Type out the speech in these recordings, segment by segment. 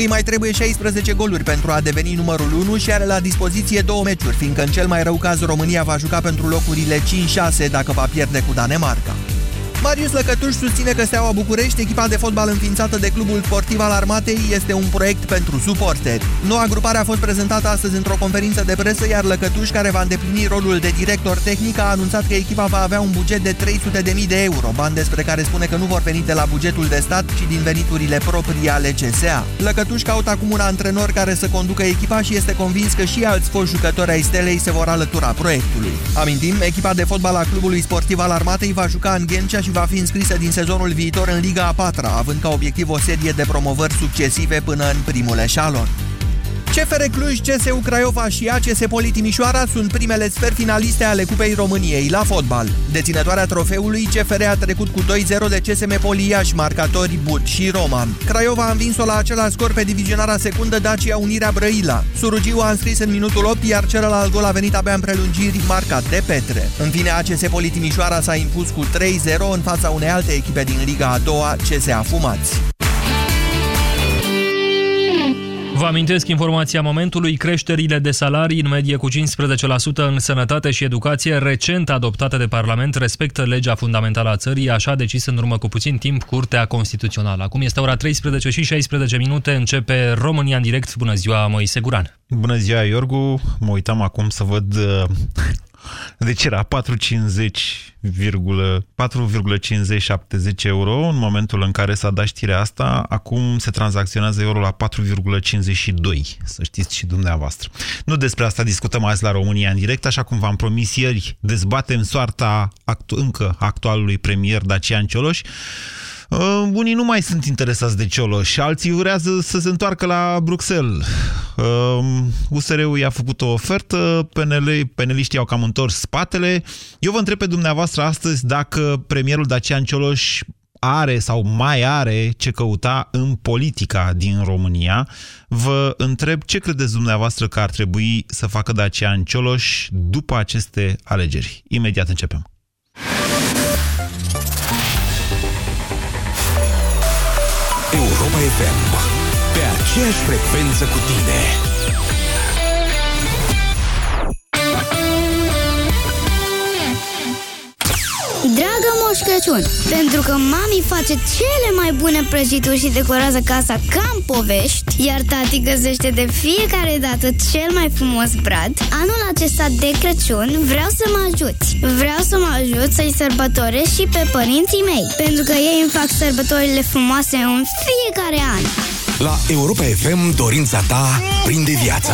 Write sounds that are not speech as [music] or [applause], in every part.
Îi mai trebuie 16 goluri pentru a deveni numărul 1 și are la dispoziție două meciuri, fiindcă în cel mai rău caz România va juca pentru locurile 5-6 dacă va pierde cu Danemarca. Marius Lăcătuș susține că Steaua București, echipa de fotbal înființată de Clubul Sportiv al Armatei, este un proiect pentru suporteri. Noua grupare a fost prezentată astăzi într-o conferință de presă, iar Lăcătuș, care va îndeplini rolul de director tehnic, a anunțat că echipa va avea un buget de 300.000 de euro, bani despre care spune că nu vor veni de la bugetul de stat, ci din veniturile proprii ale CSA. Lăcătuș caută acum un antrenor care să conducă echipa și este convins că și alți foști jucători ai Stelei se vor alătura proiectului. Amintim, echipa de fotbal a Clubului Sportiv al Armatei va juca în Ghencea și și va fi înscrisă din sezonul viitor în Liga a patra, având ca obiectiv o serie de promovări succesive până în primul eșalon. CFR Cluj, CSU Craiova și ACS Poli Timișoara sunt primele sferi finaliste ale Cupei României la fotbal. Deținătoarea trofeului, CFR a trecut cu 2-0 de CSM Poliaș, marcatori Bud și Roman. Craiova a învins-o la același scor pe divizionarea secundă Dacia Unirea Brăila. Surugiu a înscris în minutul 8, iar celălalt gol a venit abia în prelungiri, marcat de Petre. În fine, ACS Poli Timișoara s-a impus cu 3-0 în fața unei alte echipe din Liga a doua, CSA Fumați. Vă amintesc informația momentului, creșterile de salarii în medie cu 15% în sănătate și educație, recent adoptate de Parlament, respectă legea fundamentală a țării, așa decis în urmă cu puțin timp Curtea Constituțională. Acum este ora 13 și 16 minute, începe România în direct. Bună ziua, Moise Guran! Bună ziua, Iorgu! Mă uitam acum să văd uh, deci era 4,5070 euro în momentul în care s-a dat știrea asta. Acum se tranzacționează euro la 4,52, să știți și dumneavoastră. Nu despre asta discutăm azi la România în direct, așa cum v-am promis ieri, dezbatem soarta actu încă actualului premier Dacian Cioloș. Uh, unii nu mai sunt interesați de Ciolo și alții urează să se întoarcă la Bruxelles. Uh, USR-ul i-a făcut o ofertă, PNL, peneliștii au cam întors spatele. Eu vă întreb pe dumneavoastră astăzi dacă premierul Dacian Cioloș are sau mai are ce căuta în politica din România. Vă întreb ce credeți dumneavoastră că ar trebui să facă Dacian Cioloș după aceste alegeri. Imediat începem. Europa FM Pe aceeași frecvență cu tine Dragă Moș Crăciun, pentru că mami face cele mai bune prăjituri și decorează casa ca în povești, iar tati găsește de fiecare dată cel mai frumos brad, anul acesta de Crăciun vreau să mă ajuți. Vreau să mă ajut să-i sărbătoresc și pe părinții mei, pentru că ei îmi fac sărbătorile frumoase în fiecare an. La Europa FM dorința ta prinde viață.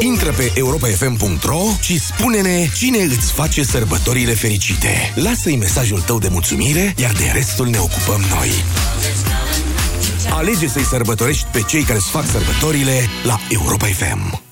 Intră pe europafm.ro și spune-ne cine îți face sărbătorile fericite. Lasă-i mesajul tău de mulțumire, iar de restul ne ocupăm noi. Alege să-i sărbătorești pe cei care îți fac sărbătorile la Europa FM.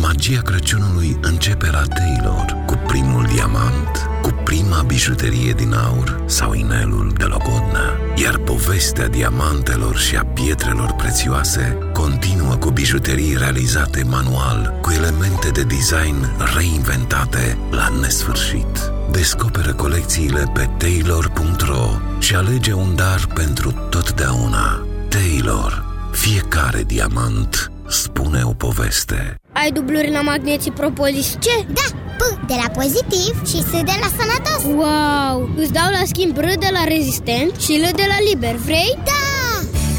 Magia Crăciunului începe la Taylor cu primul diamant, cu prima bijuterie din aur sau inelul de logodnă. Iar povestea diamantelor și a pietrelor prețioase continuă cu bijuterii realizate manual, cu elemente de design reinventate la nesfârșit. Descoperă colecțiile pe taylor.ro și alege un dar pentru totdeauna. Taylor. Fiecare diamant spune o poveste. Ai dubluri la magneții propolis ce? Da, P de la pozitiv și S de la sănătos Wow! Îți dau la schimb R de la rezistent și L de la liber, vrei? Da!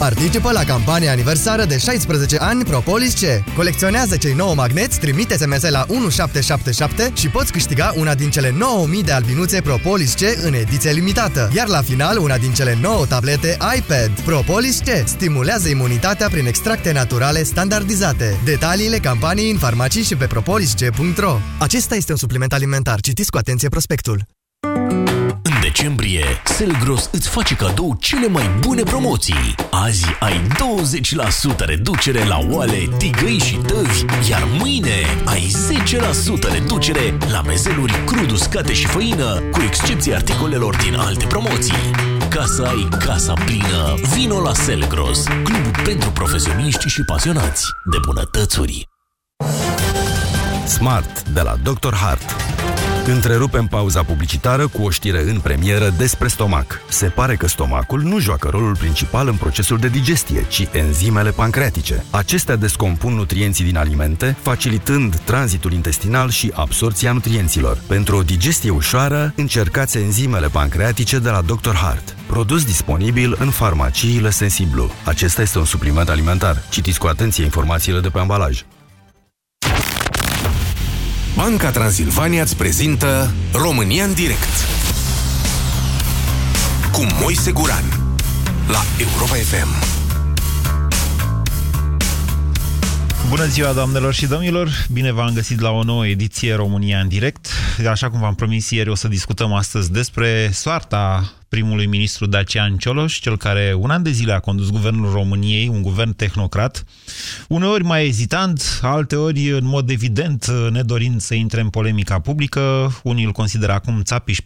Participă la campania aniversară de 16 ani Propolis C. Colecționează cei 9 magneți, trimite SMS la 1777 și poți câștiga una din cele 9000 de albinuțe Propolis C în ediție limitată. Iar la final, una din cele 9 tablete iPad. Propolis C stimulează imunitatea prin extracte naturale standardizate. Detaliile campaniei în farmacii și pe propolisc.ro Acesta este un supliment alimentar. Citiți cu atenție prospectul decembrie, Selgros îți face cadou cele mai bune promoții. Azi ai 20% reducere la oale, tigăi și tăvi, iar mâine ai 10% reducere la mezeluri crud uscate și făină, cu excepția articolelor din alte promoții. Ca să ai casa plină, vino la Selgros, clubul pentru profesioniști și pasionați de bunătățuri. Smart de la Dr. Hart. Întrerupem pauza publicitară cu o știre în premieră despre stomac. Se pare că stomacul nu joacă rolul principal în procesul de digestie, ci enzimele pancreatice. Acestea descompun nutrienții din alimente, facilitând tranzitul intestinal și absorția nutrienților. Pentru o digestie ușoară, încercați enzimele pancreatice de la Dr. Hart. Produs disponibil în farmaciile Sensiblu. Acesta este un supliment alimentar. Citiți cu atenție informațiile de pe ambalaj. Banca Transilvania îți prezintă România în direct cu Moise Guran la Europa FM. Bună ziua, doamnelor și domnilor! Bine v-am găsit la o nouă ediție România în direct. Așa cum v-am promis ieri, o să discutăm astăzi despre soarta primului ministru Dacian Cioloș, cel care un an de zile a condus guvernul României, un guvern tehnocrat, uneori mai ezitant, alteori în mod evident nedorind să intre în polemica publică. Unii îl consideră acum țapiș,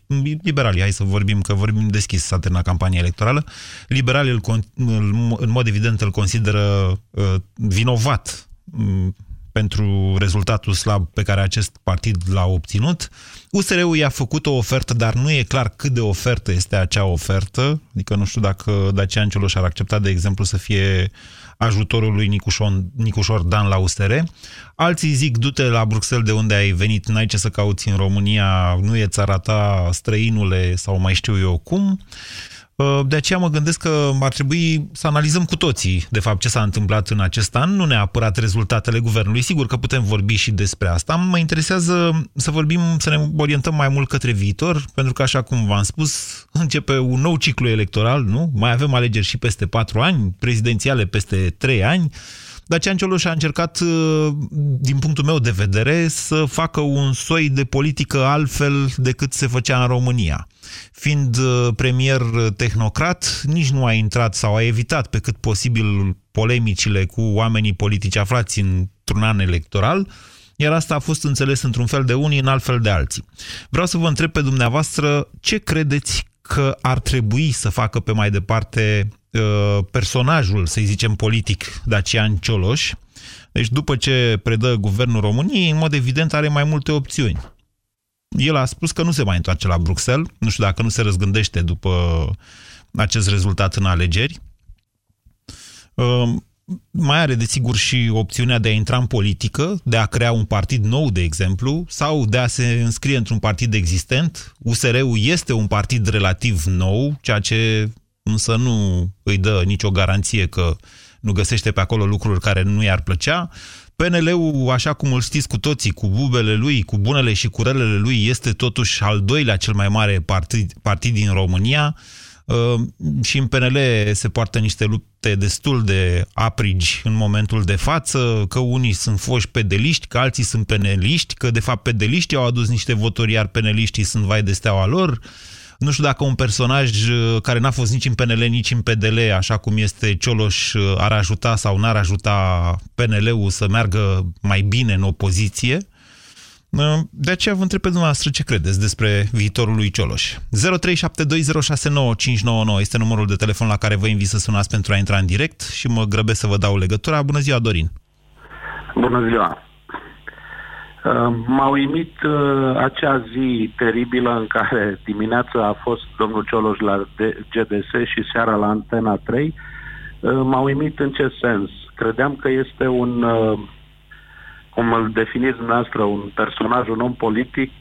liberali, hai să vorbim, că vorbim deschis, s-a terminat campania electorală. Liberalii îl, în mod evident îl consideră uh, vinovat pentru rezultatul slab pe care acest partid l-a obținut. USR-ul i-a făcut o ofertă, dar nu e clar cât de ofertă este acea ofertă. Adică nu știu dacă Dacian Cioloș ar accepta, de exemplu, să fie ajutorul lui Nicușor, Nicușor Dan la USR. Alții zic, du-te la Bruxelles de unde ai venit, n-ai ce să cauți în România, nu e țara ta, străinule sau mai știu eu cum. Uh, de aceea mă gândesc că ar trebui să analizăm cu toții, de fapt, ce s-a întâmplat în acest an, nu neapărat rezultatele guvernului. Sigur că putem vorbi și despre asta. Mă interesează să vorbim, să ne orientăm mai mult către viitor, pentru că, așa cum v-am spus, [laughs] începe un nou ciclu electoral, nu? Mai avem alegeri și peste patru ani, prezidențiale peste trei ani. Dacian Cioloș a încercat, uh, din punctul meu de vedere, să facă un soi de politică altfel decât se făcea în România. Fiind uh, premier tehnocrat, nici nu a intrat sau a evitat pe cât posibil polemicile cu oamenii politici aflați într-un an electoral, iar asta a fost înțeles într-un fel de unii, în alt fel de alții. Vreau să vă întreb pe dumneavoastră ce credeți că ar trebui să facă pe mai departe uh, personajul, să zicem, politic Dacian Cioloș. Deci după ce predă guvernul României, în mod evident are mai multe opțiuni. El a spus că nu se mai întoarce la Bruxelles, nu știu dacă nu se răzgândește după acest rezultat în alegeri. Uh, mai are, desigur, și opțiunea de a intra în politică, de a crea un partid nou, de exemplu, sau de a se înscrie într-un partid existent. USR-ul este un partid relativ nou, ceea ce însă nu îi dă nicio garanție că nu găsește pe acolo lucruri care nu i-ar plăcea. PNL-ul, așa cum îl știți cu toții, cu bubele lui, cu bunele și cu relele lui, este totuși al doilea cel mai mare partid, partid din România. Uh, și în PNL se poartă niște lupte destul de aprigi în momentul de față, că unii sunt foși pedeliști, că alții sunt peneliști, că de fapt pedeliștii au adus niște votori, iar peneliștii sunt vai de steaua lor. Nu știu dacă un personaj uh, care n-a fost nici în PNL, nici în PDL, așa cum este Cioloș, uh, ar ajuta sau n-ar ajuta PNL-ul să meargă mai bine în opoziție. De aceea vă întreb pe dumneavoastră ce credeți despre viitorul lui Cioloș. 0372069599 este numărul de telefon la care vă invit să sunați pentru a intra în direct și mă grăbesc să vă dau legătura. Bună ziua, Dorin! Bună ziua! Uh, m-a uimit uh, acea zi teribilă în care dimineața a fost domnul Cioloș la GDS și seara la Antena 3. Uh, m-a uimit în ce sens? Credeam că este un cum îl definiți dumneavoastră, un personaj, un om politic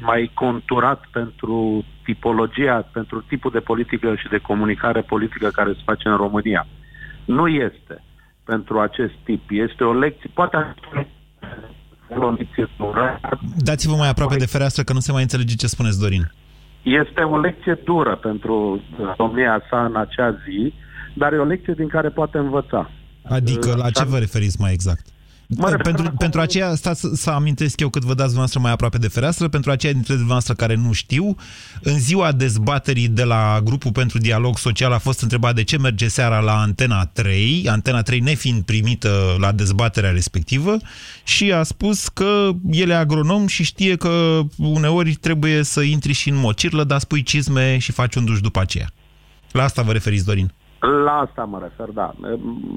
mai conturat pentru tipologia, pentru tipul de politică și de comunicare politică care se face în România. Nu este pentru acest tip. Este o lecție, poate o lecție dură. Dați-vă mai aproape de fereastră că nu se mai înțelege ce spuneți, Dorin. Este o lecție dură pentru domnia sa în acea zi, dar e o lecție din care poate învăța. Adică la ce vă referiți mai exact? Mă pentru, pentru aceea, stați să, să amintesc eu cât vă dați dumneavoastră mai aproape de fereastră, pentru aceia dintre dumneavoastră care nu știu, în ziua dezbaterii de la grupul pentru dialog social a fost întrebat de ce merge seara la Antena 3, Antena 3 nefiind primită la dezbaterea respectivă, și a spus că el e agronom și știe că uneori trebuie să intri și în mocirlă, dar spui cizme și faci un duș după aceea. La asta vă referiți, Dorin? La asta mă refer, da.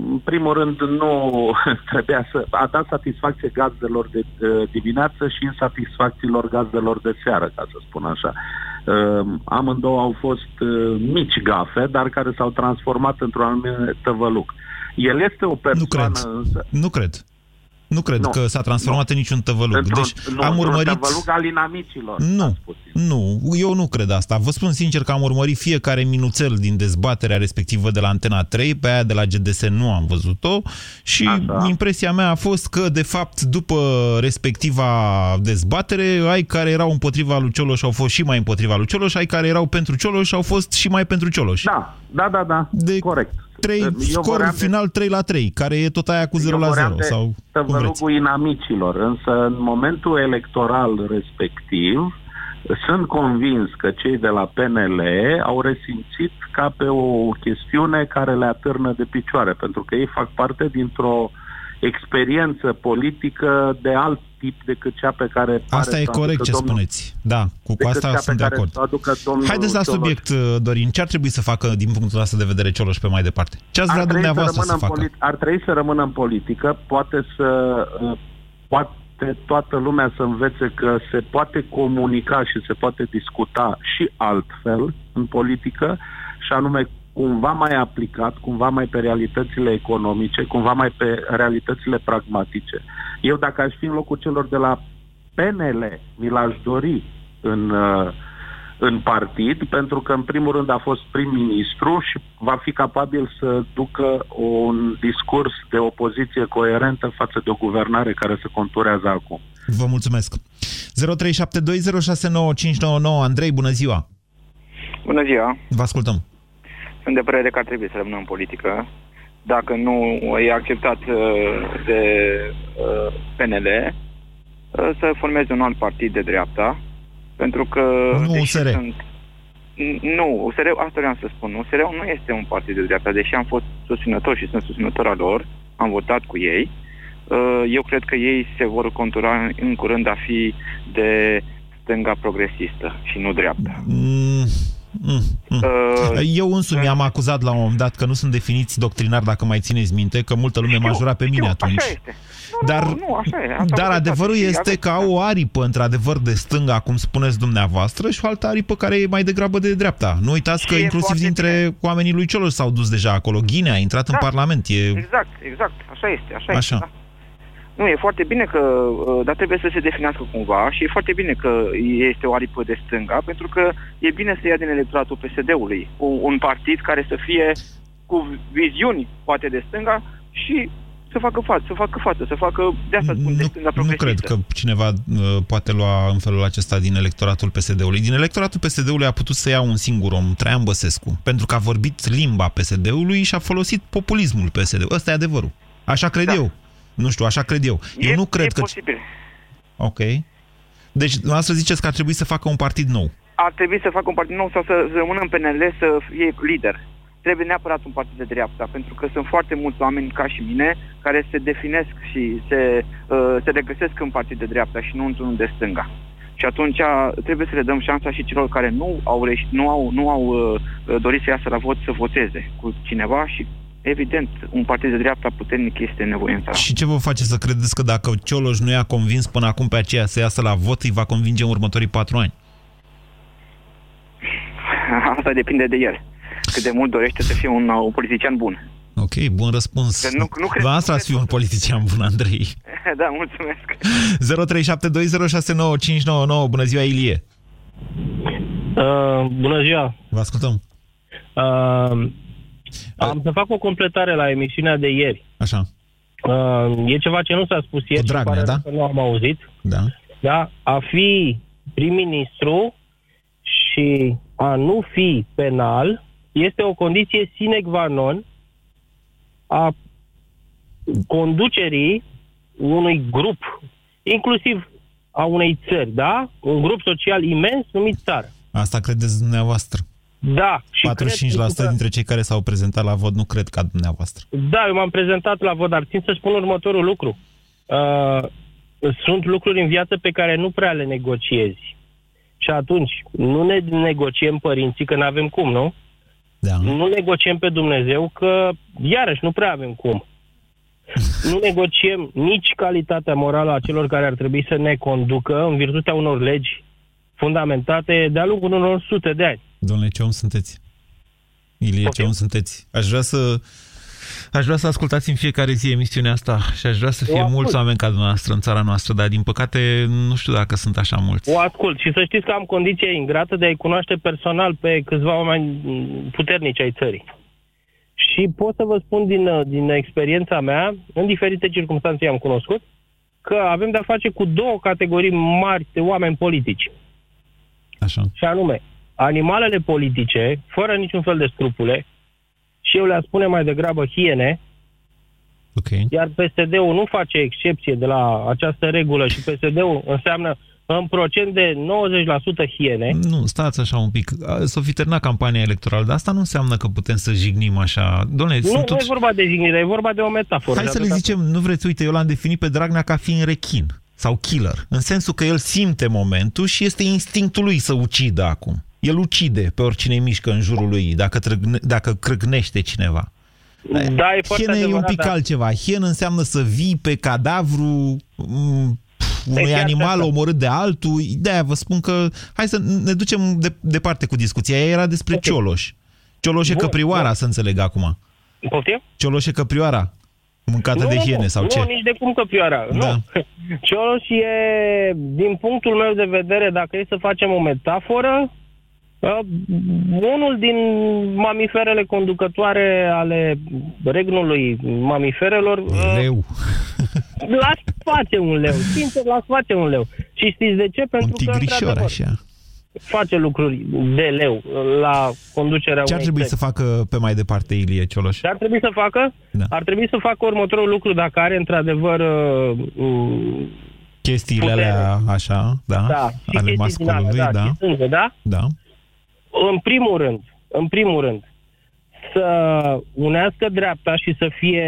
În primul rând, nu [laughs] trebuia să... A dat satisfacție gazdelor de dimineață și insatisfacțiilor gazdelor de seară, ca să spun așa. Amândouă au fost mici gafe, dar care s-au transformat într-un anumit tăvăluc. El este o persoană... Nu cred. Însă... Nu cred. Nu cred nu, că s-a transformat nu. în niciun tăvăluc. Deci nu, am urmărit... tăvăluc al inamicilor. Nu, nu, eu nu cred asta. Vă spun sincer că am urmărit fiecare minuțel din dezbaterea respectivă de la Antena 3, pe aia de la GDS nu am văzut-o și Așa. impresia mea a fost că, de fapt, după respectiva dezbatere, ai care erau împotriva lui Cioloș au fost și mai împotriva lui Cioloș, ai care erau pentru Cioloș au fost și mai pentru Cioloș. Da, da, da, da, de... corect. 3, scor final 3 la 3, care e tot aia cu 0 la 0. Sau tăvălugul inamicilor, însă în momentul electoral respectiv, sunt convins că cei de la PNL au resimțit ca pe o chestiune care le atârnă de picioare, pentru că ei fac parte dintr-o experiență politică de alt tip decât cea pe care... Asta e corect ce domnul, spuneți. Da, cu, cu asta sunt de acord. Haideți la subiect, Cioloș. Uh, Dorin. Ce ar trebui să facă din punctul ăsta de vedere Cioloș pe mai departe? Ce ați vrea dumneavoastră să, să facă? Ar trebui să rămână în politică, poate să... Uh, poate toată lumea să învețe că se poate comunica și se poate discuta și altfel în politică, și anume cumva mai aplicat, cumva mai pe realitățile economice, cumva mai pe realitățile pragmatice. Eu dacă aș fi în locul celor de la PNL, mi l-aș dori în, uh, în partid, pentru că în primul rând a fost prim-ministru și va fi capabil să ducă un discurs de opoziție coerentă față de o guvernare care se conturează acum. Vă mulțumesc. 0372069599 Andrei, bună ziua! Bună ziua! Vă ascultăm! Sunt de părere că ar trebui să rămână în politică. Dacă nu e acceptat uh, de uh, PNL, uh, să formeze un alt partid de dreapta, pentru că... Nu USR. Sunt... Nu, USR, asta vreau să spun. usr nu este un partid de dreapta, deși am fost susținător și sunt susținător al lor, am votat cu ei. Eu cred că ei se vor contura în curând a fi de stânga progresistă și nu dreapta. Mm. Mm, mm. Uh, Eu însumi am acuzat la un moment dat că nu sunt definiți doctrinar, dacă mai țineți minte, că multă lume m-a jurat pe mine știu, atunci. Așa este. Nu, dar, nu, nu, așa e. Asta dar adevărul este că au o aripă, într-adevăr, de stânga, cum spuneți dumneavoastră, și o altă aripă care e mai degrabă de dreapta. Nu uitați că inclusiv dintre bine. oamenii lui Cioloș s-au dus deja acolo. Ghinea a intrat da, în Parlament. E... Exact, exact. Așa este. Așa, așa. Este, da. Nu, e foarte bine că, uh, dar trebuie să se definească cumva și e foarte bine că este o aripă de stânga, pentru că e bine să ia din electoratul PSD-ului un partid care să fie cu viziuni poate de stânga și să facă față, să facă față, să facă, de asta spun, nu, de stânga Nu cred că cineva uh, poate lua în felul acesta din electoratul PSD-ului. Din electoratul PSD-ului a putut să ia un singur om, Traian Băsescu, pentru că a vorbit limba PSD-ului și a folosit populismul PSD-ului. Ăsta e adevărul. Așa cred da. eu. Nu știu, așa cred eu. E, eu nu cred e că... posibil. Ok. Deci, dumneavoastră ziceți că ar trebui să facă un partid nou. Ar trebui să facă un partid nou sau să rămână în PNL să fie lider. Trebuie neapărat un partid de dreapta, pentru că sunt foarte mulți oameni ca și mine care se definesc și se, uh, se regăsesc în partid de dreapta și nu într-unul de stânga. Și atunci trebuie să le dăm șansa și celor care nu au, nu au, nu au uh, dorit să iasă la vot să voteze cu cineva și evident, un partid de dreapta puternic este nevoie în țară. Și ce vă face să credeți că dacă Cioloș nu i-a convins până acum pe aceea să iasă la vot, îi va convinge în următorii patru ani? [laughs] Asta depinde de el. Cât de mult dorește să fie un, un politician bun. Ok, bun răspuns. Nu, nu cred, Vă asta să fiu un politician bun, Andrei. [laughs] da, mulțumesc. [laughs] 0372069599. Bună ziua, Ilie. Uh, bună ziua. Vă ascultăm. Uh, am să fac o completare la emisiunea de ieri. Așa. Uh, e ceva ce nu s-a spus ieri Dragnea, da? nu am auzit. Da. Da, a fi prim-ministru și a nu fi penal este o condiție sine qua non a conducerii unui grup, inclusiv a unei țări, da? Un grup social imens numit țară. Asta credeți dumneavoastră. Da. Și 45% cred, dintre cei care s-au prezentat la vot nu cred ca dumneavoastră. Da, eu m-am prezentat la vot, dar țin să spun următorul lucru. Uh, sunt lucruri în viață pe care nu prea le negociezi. Și atunci, nu ne negociem părinții, că nu avem cum, nu? Da. Nu negociem pe Dumnezeu, că, iarăși, nu prea avem cum. nu negociem nici calitatea morală a celor care ar trebui să ne conducă în virtutea unor legi fundamentate de-a lungul unor sute de ani. Domnule, ce om sunteți? Ilie, okay. ce om sunteți? Aș vrea să Aș vrea să ascultați în fiecare zi emisiunea asta și aș vrea să fie O mulți ascult. oameni ca dumneavoastră în țara noastră, dar din păcate nu știu dacă sunt așa mulți. O ascult și să știți că am condiția ingrată de a-i cunoaște personal pe câțiva oameni mm, puternici ai țării. Și pot să vă spun din, uh, din experiența mea, în diferite circunstanțe am cunoscut, că avem de-a face cu două categorii mari de oameni politici. Așa. Și anume, animalele politice, fără niciun fel de scrupule, și eu le spune mai degrabă hiene, okay. iar PSD-ul nu face excepție de la această regulă și PSD-ul înseamnă în procent de 90% hiene. Nu, stați așa un pic. S-o fi terminat campania electorală, dar asta nu înseamnă că putem să jignim așa. Doamne, Nu, sunt nu tot... e vorba de jignire, e vorba de o metaforă. Hai De să le atâta- zicem, nu vreți, uite, eu l-am definit pe Dragnea ca fiind rechin sau killer, în sensul că el simte momentul și este instinctul lui să ucidă acum. El ucide pe oricine mișcă în jurul lui, dacă, trăgne, dacă crâgnește cineva. Da, e foarte Hienă e un adevărat, pic dar- altceva. Hienă înseamnă să vii pe cadavru m, unui Exact animal asta. omorât de altul. De-aia vă spun că hai să ne ducem de, departe cu discuția. Ea era despre Ok. Cioloș. Cioloș e Bun, căprioara, bun. să înțeleg acum. Poftim? Cioloș e căprioara mâncată Nu, de nu, hiene nu, sau nu, ce? nici de cum căprioara. Da. Nu. [laughs] Cioloș e, din punctul meu de vedere, dacă e să facem o metaforă, uh, unul din mamiferele conducătoare ale regnului mamiferelor uh, Leu. [laughs] l-aș face un leu. Sincer, l-aș face un leu. Și știți de ce? Pentru Un că, tigrișor într-adevăr, așa. face lucruri de leu la conducerea Ce ar unei trebui țări. să facă pe mai departe Ilie Cioloș? Ce ar trebui să facă? Da. Ar trebui să facă următorul lucru dacă are într-adevăr uh, uh, Chestiile putere. alea așa, da? da, și ale chestii din alea, masculului, da, da? și sânge, da? Da. În primul rând, în primul rând, să unească dreapta și să fie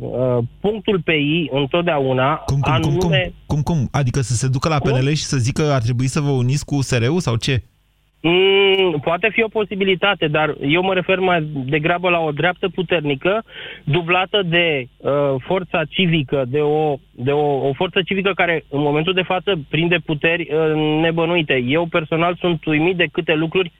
uh, punctul pe ei întotdeauna, Cum, cum, cum, cum, anume cum, cum? Adică să se ducă la Cum? PNL și să zică că ar trebui să vă uniți cu USR-ul sau ce? Mm, poate fi o posibilitate, dar eu mă refer mai degrabă la o dreaptă puternică, dublată de uh, forța civică, de, o, de o, o forță civică care în momentul de față prinde puteri uh, nebănuite. Eu personal sunt uimit de câte lucruri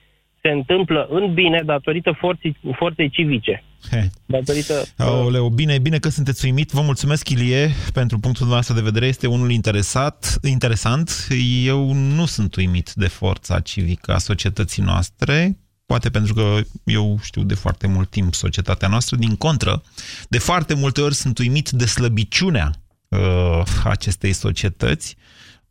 se întâmplă în bine datorită forții, forței civice. He. Datorită... Aoleu, bine, bine că sunteți uimit. Vă mulțumesc, Ilie, pentru punctul dumneavoastră de vedere. Este unul interesat, interesant. Eu nu sunt uimit de forța civică a societății noastre, poate pentru că eu știu de foarte mult timp societatea noastră. Din contră, de foarte multe ori sunt uimit de slăbiciunea uh, acestei societăți,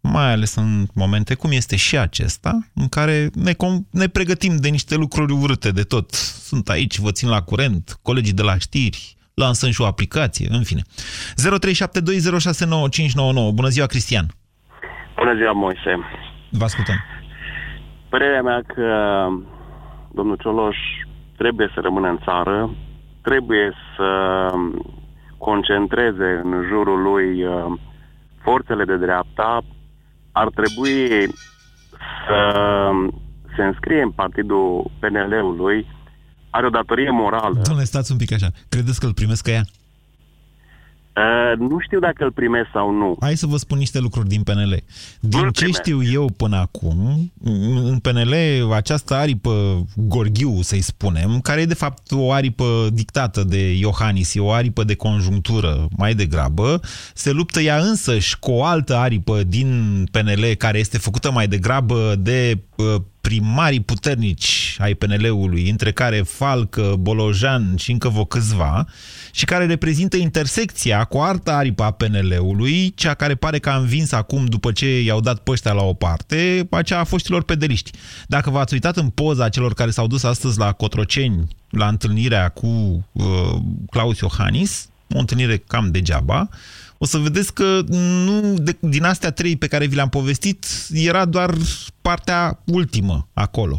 mai ales în momente cum este și acesta, în care ne, com- ne pregătim de niște lucruri urâte de tot. Sunt aici, vă țin la curent, colegii de la știri, lansăm și o aplicație, în fine. 0372069599. Bună ziua, Cristian! Bună ziua, Moise. Vă ascultăm. Părerea mea că domnul Cioloș trebuie să rămână în țară, trebuie să concentreze în jurul lui uh, forțele de dreapta, ar trebui să se înscrie în partidul PNL-ului, are o datorie morală. Domnule, stați un pic așa. Credeți că îl primesc ea? Uh, nu știu dacă îl primesc sau nu. Hai să vă spun niște lucruri din PNL. Din Nu-l ce primesc. știu eu până acum, în PNL această aripă Gorghiu, să-i spunem, care e de fapt o aripă dictată de Iohannis, e o aripă de conjunctură mai degrabă, se luptă ea însăși cu o altă aripă din PNL care este făcută mai degrabă de uh, primarii puternici ai PNL-ului, între care Falcă, Bolojan și încă vă câțiva, și care reprezintă intersecția cu alta aripa a PNL-ului, cea care pare că a învins acum după ce i-au dat pe ăștia la o parte, aceea a foștilor pedeliști. Dacă v-ați uitat în poza celor care s-au dus astăzi la Cotroceni, la întâlnirea cu uh, Claus Iohannis, o întâlnire cam degeaba, o să vedeți că nu, de, din astea trei pe care vi le-am povestit, era doar partea ultimă acolo.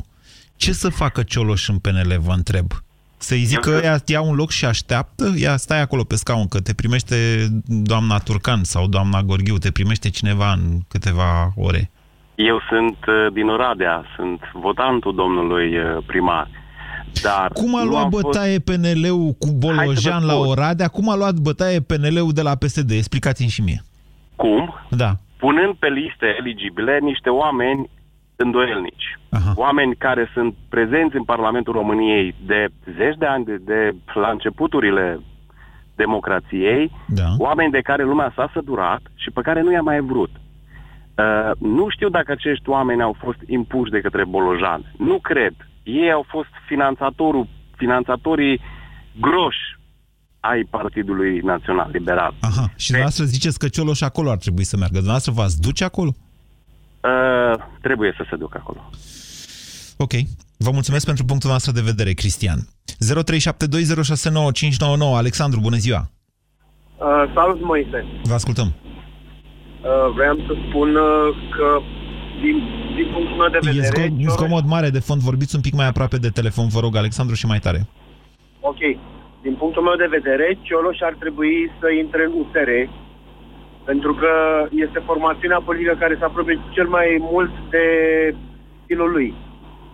Ce să facă Cioloș în PNL, vă întreb? Să-i zic că ea ia un loc și așteaptă? Ia, stai acolo pe scaun, că te primește doamna Turcan sau doamna Gorghiu, te primește cineva în câteva ore. Eu sunt uh, din Oradea, sunt votantul domnului uh, primar. Dar Cum a luat bătaie fost... PNL-ul cu Bolojan la Oradea? Cum a luat bătaie PNL-ul de la PSD? Explicați-mi și mie. Cum? Da. Punând pe liste eligibile niște oameni îndoielnici. Aha. Oameni care sunt prezenți în Parlamentul României de zeci de ani, de, de la începuturile democrației, da. oameni de care lumea s-a săturat și pe care nu i-a mai vrut. Uh, nu știu dacă acești oameni au fost impuși de către Bolojan. Nu cred. Ei au fost finanțatorul, finanțatorii groși ai Partidului Național Liberal. Aha. Și dumneavoastră ziceți că Cioloș acolo ar trebui să meargă. Dumneavoastră v-ați duce acolo? Uh, trebuie să se ducă acolo. Ok. Vă mulțumesc pentru punctul nostru de vedere, Cristian. 0372069599. Alexandru, bună ziua! Uh, salut, Moise! Vă ascultăm! Uh, vreau să spun uh, că din, din punctul meu de vedere... E zgomot mare de fond, vorbiți un pic mai aproape de telefon, vă rog, Alexandru, și mai tare. Ok. Din punctul meu de vedere, Cioloș ar trebui să intre în USR, pentru că este formațiunea politică care se apropie cel mai mult de stilul lui.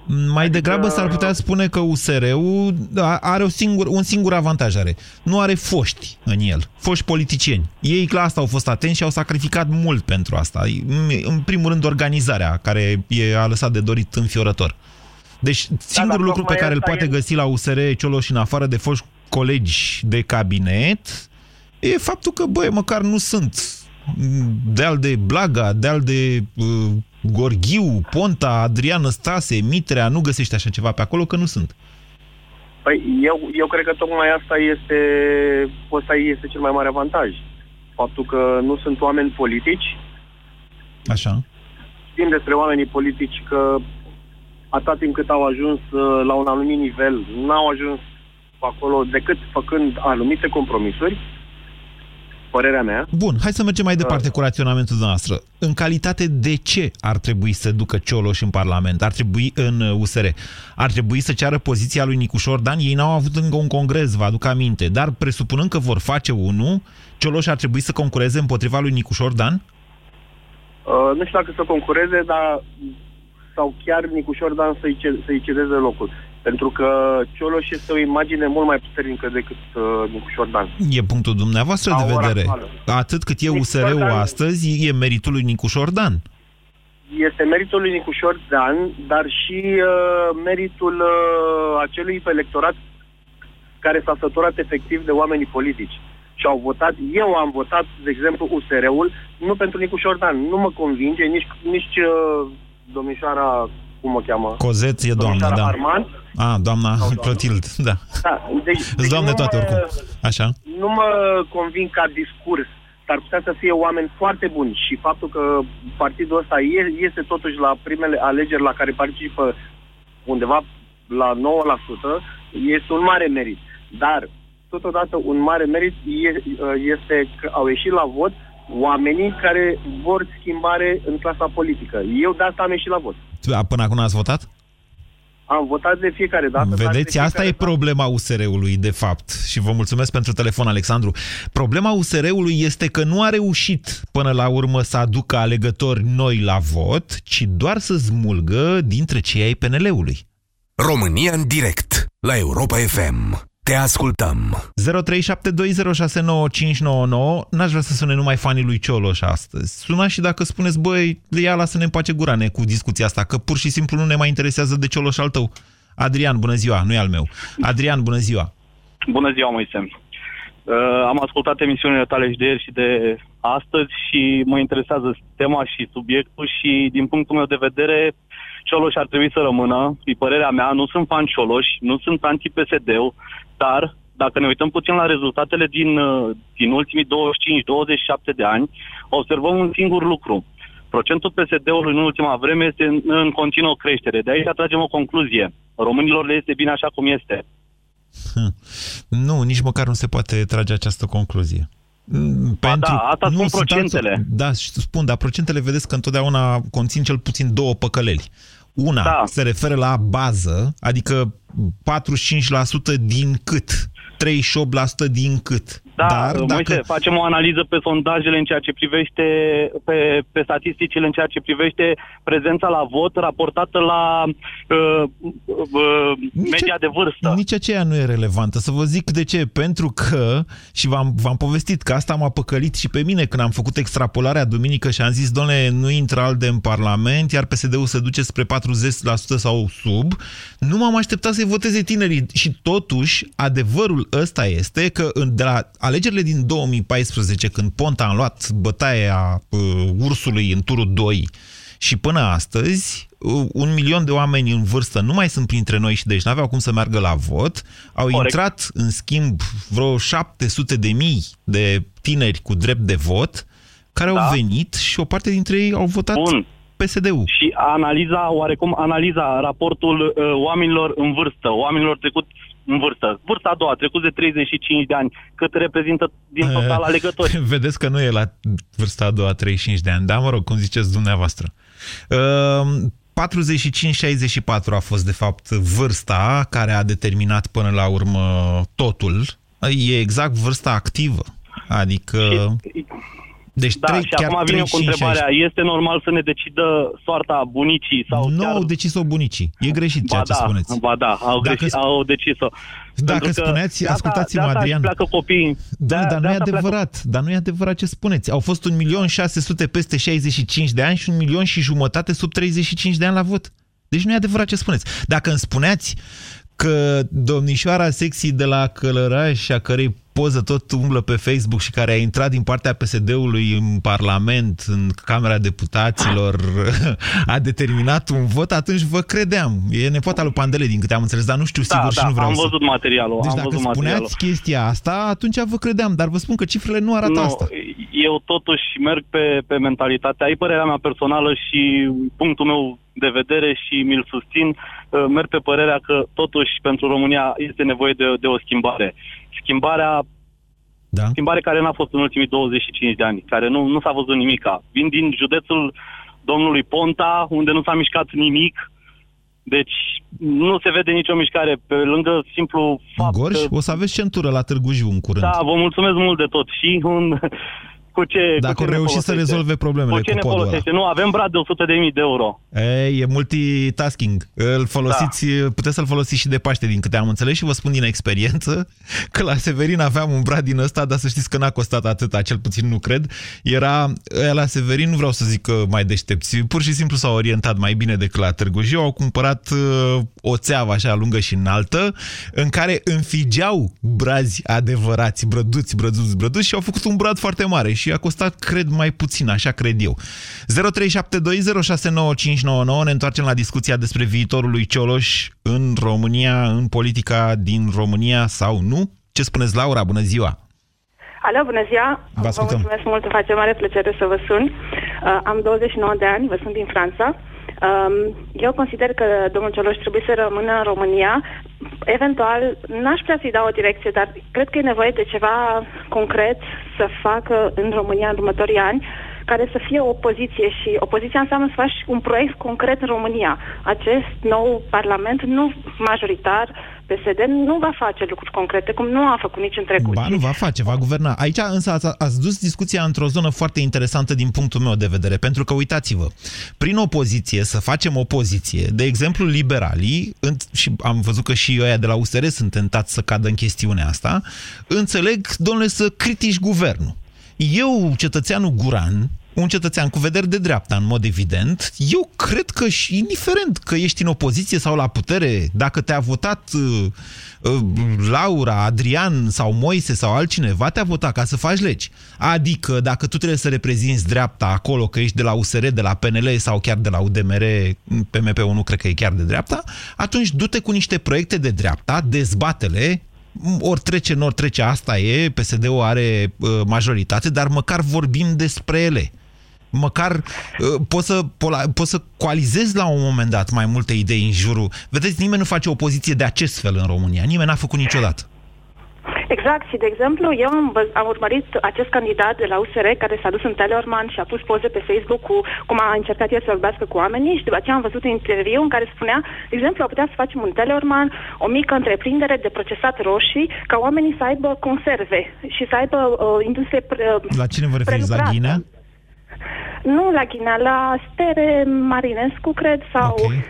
Mai adică... degrabă s-ar putea spune că USR-ul are o singur, un singur avantaj are. Nu are foști în el, foști politicieni. Ei la asta au fost atenți și au sacrificat mult pentru asta. În primul rând organizarea, care e, a lăsat de dorit înfiorător. Deci singurul da, lucru pe care îl poate e... găsi la USR Cioloș în afară de foști colegi de cabinet e faptul că, băi, măcar nu sunt deal de Blaga, deal de uh, Gorghiu, Ponta, Adrian Stase, Mitrea, nu găsești așa ceva pe acolo, că nu sunt. Păi eu, eu cred că tocmai asta este, ăsta este cel mai mare avantaj. Faptul că nu sunt oameni politici. Așa. Știm despre oamenii politici că atât timp cât au ajuns uh, la un anumit nivel, n-au ajuns acolo decât făcând anumite compromisuri, părerea mea. Bun, hai să mergem mai departe uh. cu raționamentul noastră. În calitate de ce ar trebui să ducă Cioloș în Parlament? Ar trebui în USR? Ar trebui să ceară poziția lui Nicușor Dan? Ei n-au avut încă un congres, vă aduc aminte, dar presupunând că vor face unul, Cioloș ar trebui să concureze împotriva lui Nicușor Dan? Uh, nu știu dacă să concureze, dar sau chiar Nicușor Dan să-i, să-i cedeze locul. Pentru că Cioloș este o imagine mult mai puternică decât uh, Nicușor Dan. E punctul dumneavoastră de vedere. Actuală. Atât cât e USR-ul astăzi, e meritul lui Nicușor Dan. Este meritul lui Nicușor Dan, dar și uh, meritul uh, acelui electorat care s-a săturat efectiv de oamenii politici și au votat, eu am votat, de exemplu, USR-ul, nu pentru Nicușor Dan. Nu mă convinge nici, nici uh, domnișoara cum o cheamă? Cozet e doamna, da. Armand. A, doamna Clotild, [laughs] da. da. Deci, deci doamne toate mă, oricum. Așa. Nu mă convin ca discurs, dar putea să fie oameni foarte buni și faptul că partidul ăsta este totuși la primele alegeri la care participă undeva la 9%, este un mare merit. Dar, totodată, un mare merit este că au ieșit la vot oamenii care vor schimbare în clasa politică. Eu de asta am ieșit la vot. Până acum ați votat? Am votat de fiecare dată. Vedeți, fiecare asta e problema USR-ului, de fapt. Și vă mulțumesc pentru telefon, Alexandru. Problema USR-ului este că nu a reușit până la urmă să aducă alegători noi la vot, ci doar să smulgă dintre cei ai PNL-ului. România în direct, la Europa FM. Te ascultăm. 0372069599. N-aș vrea să sune numai fanii lui Cioloș astăzi. Suna și dacă spuneți, băi, le ia lasă-ne în pace gurane cu discuția asta, că pur și simplu nu ne mai interesează de Cioloș al tău. Adrian, bună ziua, nu e al meu. Adrian, bună ziua. Bună ziua, Moise. Uh, am ascultat emisiunile tale și de ieri și de astăzi și mă interesează tema și subiectul și din punctul meu de vedere Cioloș ar trebui să rămână, e părerea mea, nu sunt fan Cioloș, nu sunt anti-PSD-ul, dar dacă ne uităm puțin la rezultatele din, uh, din ultimii 25-27 de ani, observăm un singur lucru. Procentul PSD-ului în ultima vreme este în, în continuă creștere. De aici tragem o concluzie. Românilor le este bine așa cum este. Hm. Nu, nici măcar nu se poate trage această concluzie. Pentru, da, asta spun sunt procentele. alți- da, și spun, dar procentele vedeți că întotdeauna conțin cel puțin două păcăleli. Una Da. se referă la bază, adică 45% din cât, 38% din cât. Da, Dar Moise, dacă... facem o analiză pe sondajele în ceea ce privește, pe, pe statisticile în ceea ce privește prezența la vot raportată la uh, uh, media de vârstă. Nici aceea nu e relevantă. Să vă zic de ce. Pentru că, și v-am, v-am povestit că asta m-a păcălit și pe mine când am făcut extrapolarea duminică și am zis, doamne, nu intră ALDE în Parlament, iar PSD-ul se duce spre 40% sau sub, nu m-am așteptat să-i voteze tinerii. Și totuși, adevărul ăsta este că în, de la alegerile din 2014, când Ponta a luat bătaia uh, ursului în turul 2, și până astăzi, uh, un milion de oameni în vârstă nu mai sunt printre noi și deci n-aveau cum să meargă la vot. Au Corect. intrat, în schimb, vreo 700 de mii de tineri cu drept de vot care Da. au venit și o parte dintre ei au votat Bun. PSD-ul. Și analiza, oarecum analiza raportul uh, oamenilor în vârstă, oamenilor trecut în vârstă. Vârsta a doua, trecut de 35 de ani, cât reprezintă din total alegători. [laughs] Vedeți că nu e la vârsta a doua 35 de ani, dar mă rog, cum ziceți dumneavoastră. Uh, 45-64 a fost, de fapt, vârsta care a determinat până la urmă totul. E exact vârsta activă. Adică... Deci Da, trei- și chiar acum vine cu 35, întrebarea, este normal să ne decidă soarta bunicii sau Nu chiar... au decis-o bunicii. E greșit ceea Ba ce da, spuneți. ba da, au, Dacă greșit, sp- au decis-o. Dacă Pentru că spuneați, de asta- ascultați-mă, de asta Adrian. pleacă copiii. Da, De- dar de nu e asta pleacă- adevărat. Dar nu e adevărat ce spuneți. Au fost 1.600.000 peste 65 de ani și un milion și jumătate sub 35 de ani la vot. Deci nu e adevărat ce spuneți. Dacă îmi spuneați că domnișoara sexy de la Călăraș, a cărei poză tot umblă pe Facebook și care a intrat din partea PSD-ului în Parlament, în Camera Deputaților, [laughs] a determinat un vot, atunci vă credeam. E nepoata lui Pandele, din câte am înțeles, dar nu știu Da, sigur da, și nu vreau am să... văzut materialul. Deci am dacă văzut spuneați materialul. chestia asta, atunci vă credeam, dar vă spun că cifrele nu arată nu, asta. Eu totuși merg pe, pe mentalitatea, ai părerea mea personală și punctul meu de vedere și mi-l susțin, uh, merg pe părerea că totuși pentru România este nevoie de, de o schimbare. Schimbarea da. schimbare care n-a fost în ultimii 25 de ani, care nu, nu s-a văzut nimica. Vin din județul domnului Ponta, unde nu s-a mișcat nimic, deci nu se vede nicio mișcare, pe lângă simplu fapt Gorj, că o să aveți centură la Târgu Jiu în curând. da, vă mulțumesc mult de tot. Și un... Cu ce, Dacă cu ce au ne reușit să folosește? rezolve problemele cu ce cu ne podul ăla. folosește? Nu, avem brad de 100 de mii de euro. Ei, e multitasking. Îl folosiți, da. puteți să-l folosiți și de Paște, din câte am înțeles și vă spun din experiență că la Severin aveam un brad din ăsta, dar să știți că n-a costat atâta, cel puțin nu cred. Era ăia la Severin, nu vreau să zic că mai deștepți, pur și simplu s-au orientat mai bine decât la Târgu Jiu, au cumpărat uh, o țeavă așa lungă și înaltă, în care înfigeau brazi adevărați, brăduți, brăduți, brăduți și au făcut un brad foarte mare și a costat, cred, mai puțin, așa cred eu. 0372069599 ne întoarcem la discuția despre viitorul lui Cioloș în România, în politica din România sau nu. Ce spuneți, Laura? Bună ziua! Alo, bună ziua! Vă ascultăm. mulțumesc mult, îmi face mare plăcere să vă sun. Uh, am 29 de ani, vă sunt din Franța. Um, eu consider că domnul Cioloș trebuie să rămână în România. Eventual, n-aș vrea să-i dau o direcție, dar cred că e nevoie de ceva concret să facă în România în următorii ani, care să fie o opoziție și opoziția înseamnă să faci un proiect concret în România. Acest nou parlament, nu majoritar, PSD, nu va face lucruri concrete, cum nu a făcut nici în trecut. Ba, nu va face, va guverna. Aici însă ați, ați dus discuția într-o zonă foarte interesantă din punctul meu de vedere, pentru că uitați-vă, prin opoziție, să facem opoziție, de exemplu liberalii, în, și am văzut că și ăia de la USR sunt tentați să cadă în chestiunea asta, înțeleg, domnule, să critici guvernul. Eu, cetățeanul Guran, un cetățean cu vederi de dreapta, în mod evident, eu cred că și indiferent că ești în opoziție sau la putere, dacă te-a votat uh, uh, Laura, Adrian sau Moise sau altcineva, te-a votat ca să faci legi. Adică dacă tu trebuie să reprezinți dreapta acolo, că ești de la USR, de la PNL sau chiar de la UDMR, PMP-ul nu cred că e chiar de dreapta, atunci du-te cu niște proiecte de dreapta, dezbatele, ori trece, ori trece, asta e, PSD-ul are uh, majoritate, dar măcar vorbim despre ele. Măcar uh, poți, să, pola, poți să coalizezi la un moment dat mai multe idei în jurul. Vedeți, nimeni nu face opoziție de acest fel în România. Nimeni n-a făcut niciodată. Exact, și de exemplu, eu am, văz- am urmărit acest candidat de la USR care s-a dus în Teleorman și a pus poze pe Facebook cu cum a încercat el să vorbească cu oamenii și după aceea am văzut un interviu în care spunea, de exemplu, am putea să facem un Teleorman, o mică întreprindere de procesat roșii, ca oamenii să aibă conserve și să aibă uh, industrie pre, La cine vă referiți? La prelucrată. Ghinea? Nu la Ghinea, la Stere Marinescu, cred, sau... Okay.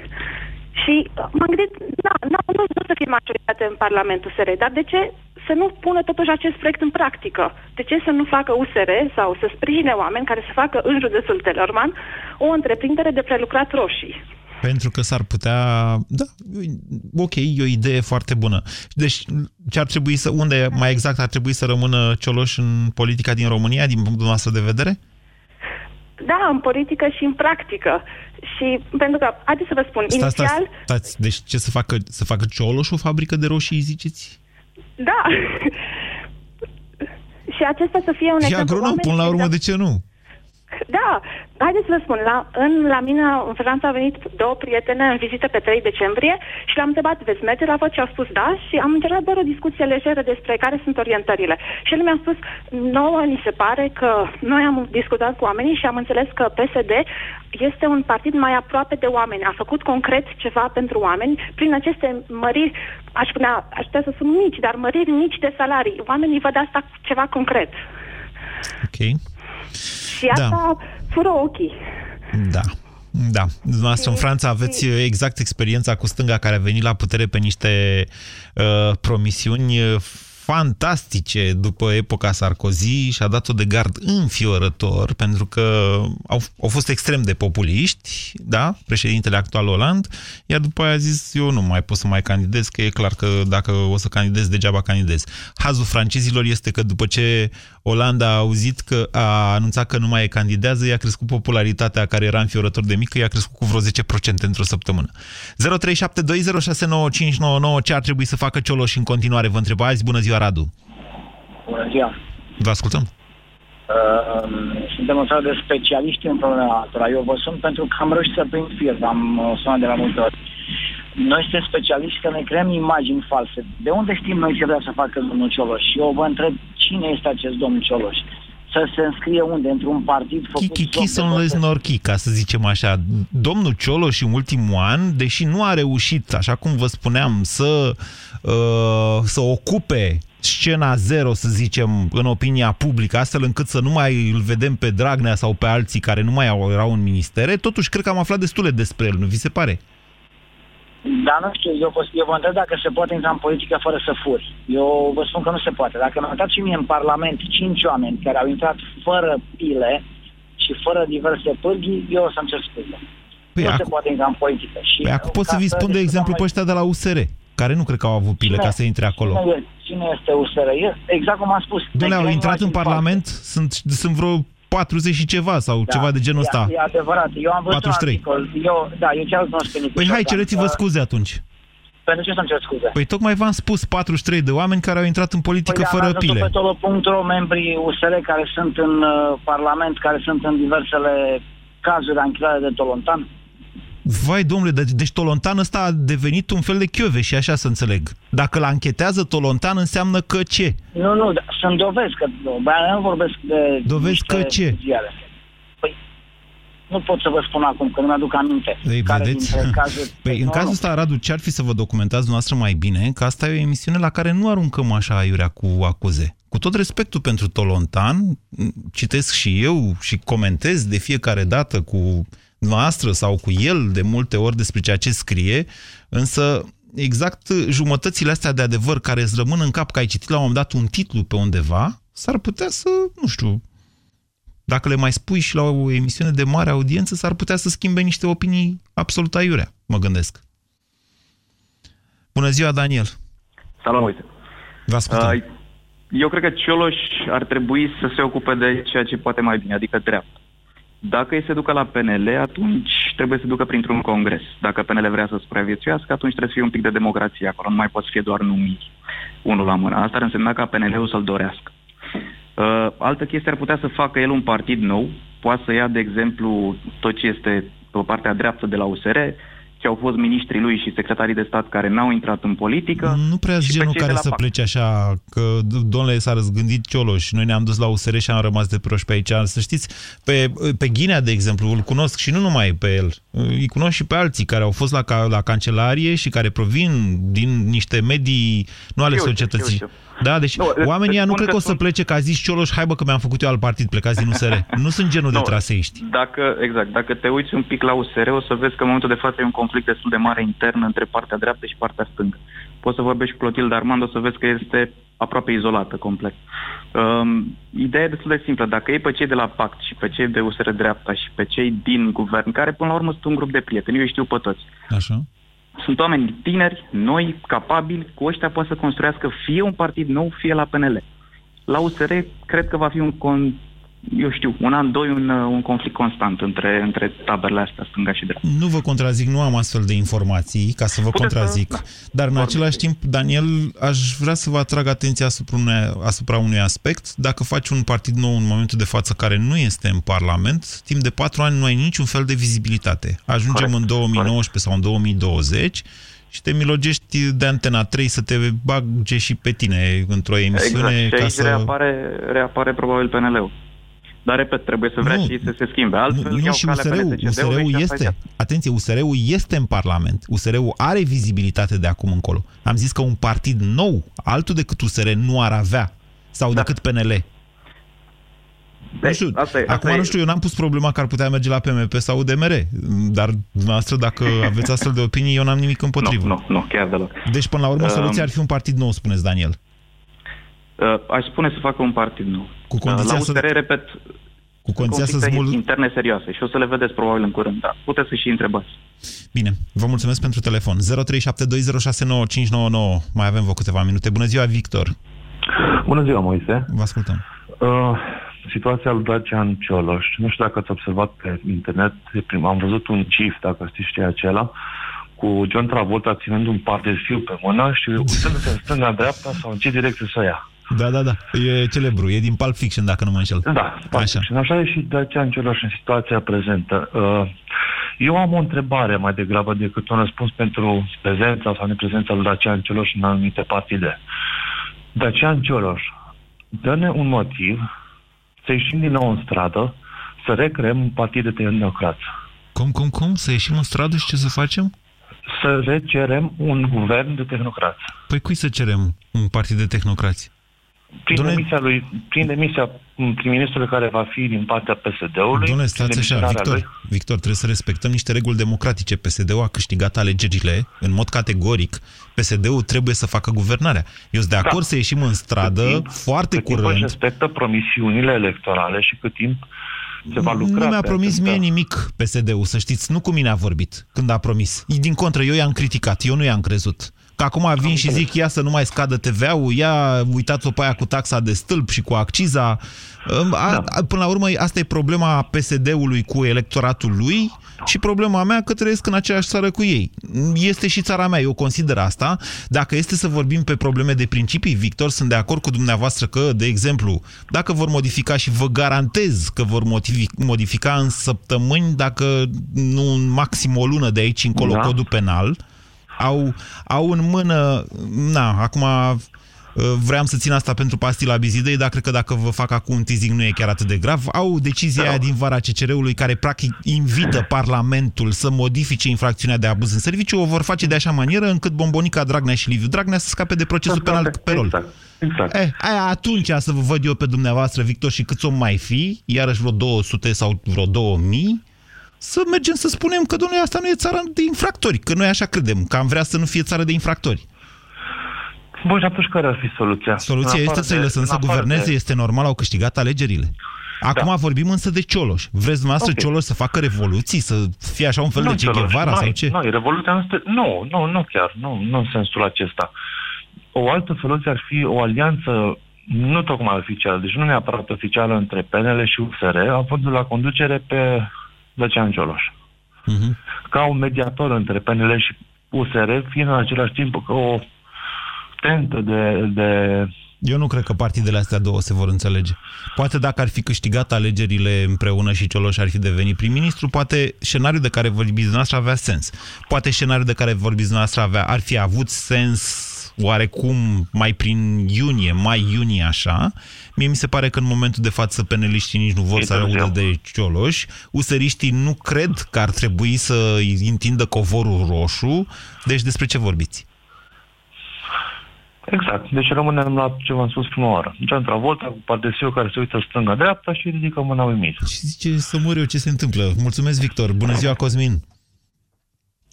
Și uh, m-am gândit, da, da, nu, nu să fie majoritate în Parlamentul SR, dar de ce să nu pună totuși acest proiect în practică? De ce să nu facă USR sau să sprijine oameni care să facă în județul Telorman o întreprindere de prelucrat roșii? Pentru că s-ar putea... Da, ok, e o idee foarte bună. Deci, ce ar trebui să... Unde mai exact ar trebui să rămână Cioloș în politica din România, din punctul nostru de vedere? Da, în politică și în practică. Și pentru că, haideți să vă spun, Stați, inițial, stați, stați. Deci ce să facă? Să facă Cioloș o fabrică de roșii, ziceți? da. [laughs] și acesta să fie un E exemplu. agronom, Oamenii până la urmă, exact- de ce nu? Da, haideți să vă spun, la, în, la mine în Franța au venit două prietene în vizită pe 3 decembrie și le-am întrebat, veți merge la vot și au spus da și am încercat doar o discuție lejeră despre care sunt orientările. Și el mi-a spus, nouă ni se pare că noi am discutat cu oamenii și am înțeles că PSD este un partid mai aproape de oameni, a făcut concret ceva pentru oameni prin aceste măriri, aș putea, aș putea să spun mici, dar măriri mici de salarii. Oamenii văd asta ceva concret. Ok. Și asta fură ochii. Da. Da. Dumneavoastră în Franța aveți exact experiența cu stânga care a venit la putere pe niște uh, promisiuni uh, fantastice după epoca Sarkozy și a dat-o de gard înfiorător pentru că au, au fost extrem de populiști, da, președintele actual Hollande, iar după aia a zis eu nu mai pot să mai candidez, că e clar că dacă o să candidez, degeaba candidez. Hazul francezilor este că după ce Hollande a auzit că a anunțat că nu mai candidează, i-a crescut popularitatea care era înfiorător de mică, i-a crescut cu vreo 10% într-o săptămână. 0372069599 ce ar trebui să facă Cioloș în continuare? Vă întreba azi. Bună ziua, Radu! Bună ziua! Vă ascultăm! Uh, suntem o țară de specialiști în problema altora. Eu vă sun pentru că am reușit să prind fir, am uh, sunat de la multe ori. Noi suntem specialiști că ne creăm imagini false. De unde știm noi ce vrea să facă domnul Cioloș? Și eu vă întreb cine este acest domnul Cioloș? Să se înscrie unde? Într-un partid făcut... Chichi son les norchi, ca să zicem așa. Domnul Cioloș în ultimul an, deși nu a reușit, așa cum vă spuneam, să, uh, să ocupe scena zero, să zicem, în opinia publică, astfel încât să nu mai îl vedem pe Dragnea sau pe alții care nu mai erau în ministere, totuși cred că am aflat destule despre el, nu vi se pare? Dar nu știu, eu, vă- eu vă întreb dacă se poate intra în politică fără să furi. Eu vă spun că nu se poate. Dacă mi-am dat și mie în Parlament cinci oameni care au intrat fără pile și fără diverse pârghii, eu o să-mi cer scuze. Păi nu se acum- poate intra în politică. Și Păi acum pot să ca vi spun, de exemplu, pe ăștia de la USR, care nu cred că au avut pile Cine- ca să intre acolo. Cine, e- cine este USR? E- Exact cum am spus. Doamne, au Ne intrat în creăm Parlament, sunt, sunt vreo 40 și ceva sau Da, ceva de genul e- ăsta. E adevărat. Eu am văzut 43. un articol. Eu, da, eu chiar cunosc pe Nicu Păi hai, Șordan. cereți-vă Uh, scuze atunci. Pentru ce să-mi cer scuze? Păi tocmai v-am spus 43 de oameni care au intrat în politică Păi, fără am văzut pile. pe tolo.ro membrii USR care sunt în uh, Parlament, care sunt în diversele cazuri anchilare de Tolontan. Vai, domnule, de- deci Tolontan ăsta a devenit un fel de chiove și așa să înțeleg. Dacă l-anchetează Tolontan, înseamnă că ce? Nu, nu, da, sunt dovezi că bă, nu vorbesc de Dovezi niște că ce? Ziare. Păi, nu pot să vă spun acum, că nu mi-aduc aminte. Ei, care vedeți? dintre cazuri... [laughs] Păi, în Nu, cazul nu. ăsta, Radu, ce ar fi să vă documentați dumneavoastră mai bine? Că asta e o emisiune la care nu aruncăm așa aiurea cu acuze. Cu tot respectul pentru Tolontan, citesc și eu și comentez de fiecare dată cu noastră sau cu el de multe ori despre ceea ce scrie, însă exact jumătățile astea de adevăr care îți rămân în cap că ai citit la un moment dat un titlu pe undeva, s-ar putea să, nu știu, dacă le mai spui și la o emisiune de mare audiență, s-ar putea să schimbe niște opinii absolut aiurea, mă gândesc. Bună ziua, Daniel! Salut, uite. Vă ascultăm. Uh, Eu cred că Cioloș ar trebui să se ocupe de ceea ce poate mai bine, adică dreapta. Dacă ei se ducă la PNL, atunci trebuie să se ducă printr-un congres. Dacă PNL vrea să supraviețuiască, atunci trebuie să fie un pic de democrație acolo, nu mai pot să fie doar numiri unul la mână. Asta ar însemna ca PNL-ul să-l dorească. Uh, altă chestie ar putea să facă el un partid nou, poate să ia, de exemplu, tot ce este pe partea dreaptă de la USR, și au fost miniștrii lui și secretarii de stat care n-au intrat în politică. Nu prea și pe genul cei care de la să PAC. plece așa, că, domnule, s-a răzgândit Cioloș, noi ne-am dus la USR și am rămas de proști pe aici. Să știți, pe, pe Ghinea, de exemplu, îl cunosc și nu numai pe el, îi cunosc și pe alții care au fost la, ca, la cancelarie și care provin din niște medii, nu ale Știu, societății. știu, Da, deci Nu, oamenii ăia îți nu spun cred că că o să sunt- plece că a zis Cioloș, hai bă că mi-am făcut eu alt partid, plecați din USR. nu sunt genul de Nu. traseiști. Dacă, exact, dacă te uiți un pic la USR, o să vezi că în momentul de față e un conflict destul de mare intern între partea dreaptă și partea stângă. Poți să vorbești cu Clotilde Armand, o să vezi că este aproape izolată complet. Um, ideea e destul de simplă. Dacă iei pe cei de la Pact și pe cei de USR dreapta și pe cei din guvern, care până la urmă sunt un grup de prieteni, eu îi știu pe toți. Așa. Sunt oameni tineri, noi, capabili, cu ăștia pot să construiască fie un partid nou, fie la PNL. La USR cred că va fi un, con, eu știu, un an, doi, un, uh, un conflict constant între, între taberele astea, stânga și dreapta. Nu vă contrazic, nu am astfel de informații ca să vă Puteți să- contrazic. da. Dar în același timp, Daniel, aș vrea să vă atrag atenția asupra unui, asupra unui aspect. Dacă faci un partid nou în momentul de față care nu este în Parlament, timp de patru ani nu ai niciun fel de vizibilitate. Ajungem Corect, în 2019 sau în 2020 și te milogești de Antena 3 să te bage și pe tine într-o emisiune Exact, și ca aici să... reapare, reapare probabil PNL-ul. Dar, repet, trebuie să vrea Nu. și să se schimbe. Altfel, Nu, nu iau și calea USR-ul, PNCD-ului USR-ul și asta e este, viața. atenție, USR-ul este în Parlament. USR-ul are vizibilitate de acum încolo. Am zis că un partid nou, altul decât USR, nu ar avea. Sau Da. decât PNL. Nu știu, asta e- asta acum e- nu știu, eu n-am pus problema că ar putea merge la PMP sau UDMR, dar dumneavoastră, dacă aveți astfel de opinii, eu n-am nimic împotrivă. Nu, nu, chiar deloc. Deci, până la urmă, Um, soluția ar fi un partid nou, spuneți Daniel. Uh, aș spune să facă un partid nou. Cu condiția Uh, la să- USR, repet, Cu condiția să conflicte smul... interne serioase și o să le vedeți probabil în curând. Da. Puteți să și întrebați. Bine, vă mulțumesc pentru telefon. 0372069599. Mai avem vă câteva minute. Bună ziua, Victor. Bună ziua, Moise. Vă ascultăm. Uh, situația lui Dacian Cioloș. Nu știu dacă ați observat pe internet, de prim, am văzut un gif, dacă știți ce e acela, cu John Travolta ținând un par de fiu pe mână și uitându-se în stânga-dreapta sau în ce direcție să ia. Da, da, da. E celebru. E din Pulp Fiction, dacă nu mă înșel. Da, așa. Și așa e și Dacian Cioloș în situația prezentă. Uh, Eu am o întrebare mai degrabă decât un răspuns pentru prezența sau neprezența lui Dacian Cioloș în anumite partide. Dacian Cioloș, dă-ne un motiv să ieșim din nou în stradă, să recreăm un partid de tehnocrați. Cum, cum, cum? Să ieșim în stradă și ce să facem? Să recerem un guvern de tehnocrați. Păi cui să cerem un partid de tehnocrați? Prin Dom'le- demisia lui, prin demisia prim-ministrului care va fi din partea PSD-ului. Domnule, prin stați așa, demisionarea lui. Victor. Victor, trebuie să respectăm niște reguli democratice. PSD-ul a câștigat alegerile în mod categoric. PSD-ul trebuie să facă guvernarea. Eu sunt de acord să ieșim în stradă foarte Cât timp își curând. respectă promisiunile electorale și cât timp se va lucra Nu mi-a pe promis acesta. mie nimic PSD-ul, să știți. Nu cu mine a vorbit când a promis. Din contră, eu i-am criticat, eu nu i-am crezut. Că acum vin și zic, ia să nu mai scadă TVA-ul, ia uitați-o pe aia cu taxa de stâlp și cu acciza. A, a, până la urmă, asta e problema PSD-ului cu electoratul lui și problema mea că trăiesc în aceeași țară cu ei. Este și țara mea, eu consider asta. Dacă este să vorbim pe probleme de principii, Victor, sunt de acord cu dumneavoastră că, de exemplu, dacă vor modifica și vă garantez că vor modific- modifica în săptămâni, dacă nu în maxim o lună de aici încolo Da. codul penal, au, au în mână, na, acum uh, vreau să țin asta pentru pastila bizidei, dar cred că dacă vă fac acum un teasing nu e chiar atât de grav. Au decizia aia din vara CCR-ului care practic invită Parlamentul să modifice infracțiunea de abuz în serviciu, o vor face de așa manieră încât Bombonica Dragnea și Liviu Dragnea să scape de procesul penal pe rol. Exact. Eh, aia atunci să vă văd eu pe dumneavoastră, Victor, și câți o mai fi, iarăși vreo 200 sau vreo 2000, să mergem să spunem că, domnule, asta nu e țara de infractori, că noi așa credem, că am vrea să nu fie țară de infractori. Bun, și atunci care ar fi soluția? Soluția În este afară să-i de- lăsăm în să afară guverneze, de- este normal, au câștigat alegerile. Acum Da. vorbim însă de Cioloș. Vreți dumneavoastră Ok. Cioloș să facă revoluții, să fie așa un fel Nu, de Che Cioloș, Guevara noi- sau ce? Noi, revoluția nu, este... nu, nu, nu chiar, nu, nu în sensul acesta. O altă soluție ar fi o alianță nu tocmai oficială, deci nu neapărat oficială între PNL și USR, având la conducere pe Dacian Cioloș. Mhm. Ca un mediator între PNL și USR, fiind în același timp ca o tentă de, de Eu nu cred că partidele astea două se vor înțelege. Poate dacă ar fi câștigat alegerile împreună și Cioloș ar fi devenit prim-ministru, poate scenariul de care vorbiți dumneavoastră avea sens. Poate scenariul de care vorbiți dumneavoastră avea, ar fi avut sens oarecum mai prin iunie, mai-iunie așa, mie mi se pare că în momentul de față peneliștii nici nu vor să audă de Cioloș, useriștii nu cred că ar trebui să întindă covorul roșu, deci despre ce vorbiți? Exact. Deci rămânem la ce v-am spus prima oară. John Travolta cu Pardesiu care se uită stânga-dreapta și ridică mâna uimit. Și zice să mor eu ce se întâmplă. Mulțumesc, Victor. Bună ziua, Cosmin.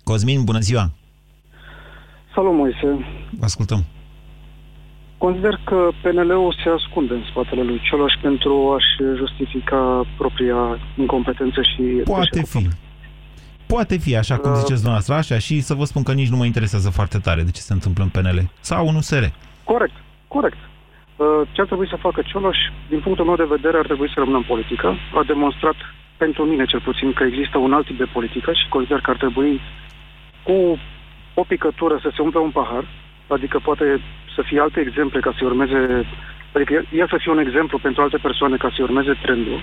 Cosmin, bună ziua. Salut, Moise. Ascultăm. Consider că PNL-ul se ascunde în spatele lui Cioloș pentru a-și justifica propria incompetență și... Poate fi. Poate fi, așa cum ziceți dumneavoastră, așa, și să vă spun că nici nu mă interesează foarte tare de ce se întâmplă în PNL. Sau în USR. Corect, corect. Uh, ce ar trebui să facă Cioloș, din punctul meu de vedere, ar trebui să rămână în politică. A demonstrat, pentru mine cel puțin, că există un alt tip de politică și consider că ar trebui cu o picătură să se umple un pahar, adică poate să fie alte exemple ca să urmeze, adică el să fie un exemplu pentru alte persoane ca să urmeze trendul,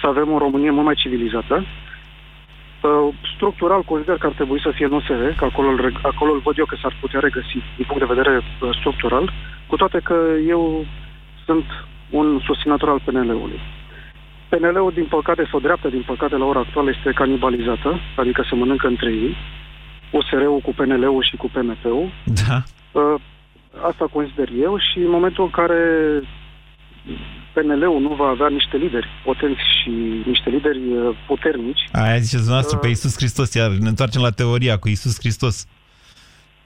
să avem o Românie mult mai civilizată. Uh, structural consider că ar trebui să fie în USR, că acolo, acolo îl văd eu că s-ar putea regăsi din punct de vedere uh, structural, cu toate că eu sunt un susținător al PNL-ului. PNL-ul, din păcate, sau dreapta, din păcate, la ora actuală este canibalizată, adică se mănâncă între ei. USR-ul cu PNL-ul și cu PMP-ul. Da. Uh, asta consider eu și în momentul în care PNL-ul nu va avea niște lideri potenți și niște lideri uh, puternici. Aia ziceți dumneavoastră uh, pe Iisus Hristos, iar ne întoarcem la teoria cu Iisus Hristos.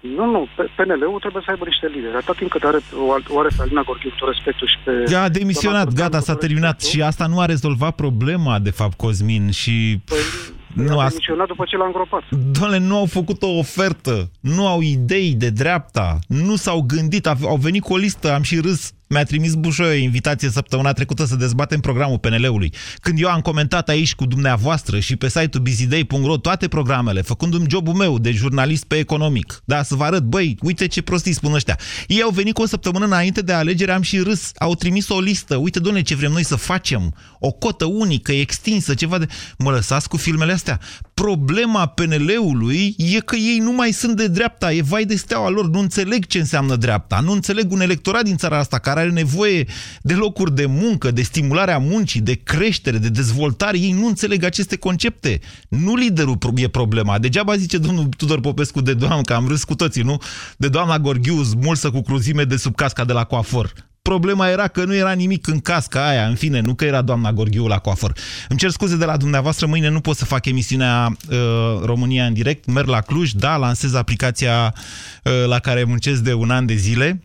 Nu, nu, PNL-ul trebuie să aibă niște lideri. Atât timp cât are, o are pe Alina Gorghiu tot respectul și pe... Ea a demisionat, gata, s-a terminat. Și asta nu a rezolvat problema, de fapt, Cosmin. Și... Păi, nu a demisionat după ce l-a îngropat. Doamne, nu au făcut o ofertă, nu au idei de dreapta, nu s-au gândit, au venit cu o listă, am și râs mi-a trimis Bușoi o invitație săptămâna trecută să dezbatem programul PNL-ului. Când eu am comentat aici cu dumneavoastră și pe site-ul bizidei.ro toate programele, făcându-mi jobul meu de jurnalist pe economic, da, să vă arăt, băi, uite ce prostii spun ăștia. Ei au venit cu o săptămână înainte de alegere, am și râs, au trimis o listă, uite, doamne, ce vrem noi să facem, o cotă unică, extinsă, ceva de... Mă lăsați cu filmele astea. Problema PNL-ului e că ei nu mai sunt de dreapta, e vai de steaua lor, nu înțeleg ce înseamnă dreapta, nu înțeleg un electorat din țara asta care are nevoie de locuri de muncă, de stimularea muncii, de creștere, de dezvoltare. Ei nu înțeleg aceste concepte. Nu liderul e problema. Degeaba zice domnul Tudor Popescu de doamnă, că am râs cu toții, nu? De doamna Gorghiu, mulsă cu cruzime de sub casca de la coafor. Problema era că nu era nimic în casca aia, în fine, nu că era doamna Gorghiu la coafor. Îmi cer scuze de la dumneavoastră, mâine nu pot să fac emisiunea uh, România în direct, merg la Cluj, da, lansez aplicația uh, la care muncesc de un an de zile,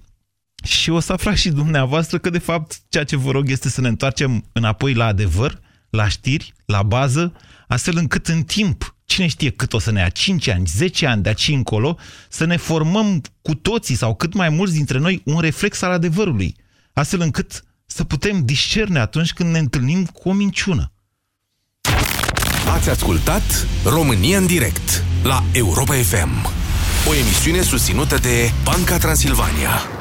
și o să aflați și dumneavoastră că, de fapt, ceea ce vă rog este să ne întoarcem înapoi la adevăr, la știri, la bază, astfel încât în timp, cine știe cât o să ne ia, 5 ani, 10 ani de aici încolo, să ne formăm cu toții sau cât mai mulți dintre noi un reflex al adevărului, astfel încât să putem discerne atunci când ne întâlnim cu o minciună. Ați ascultat România în direct la Europa FM, o emisiune susținută de Banca Transilvania.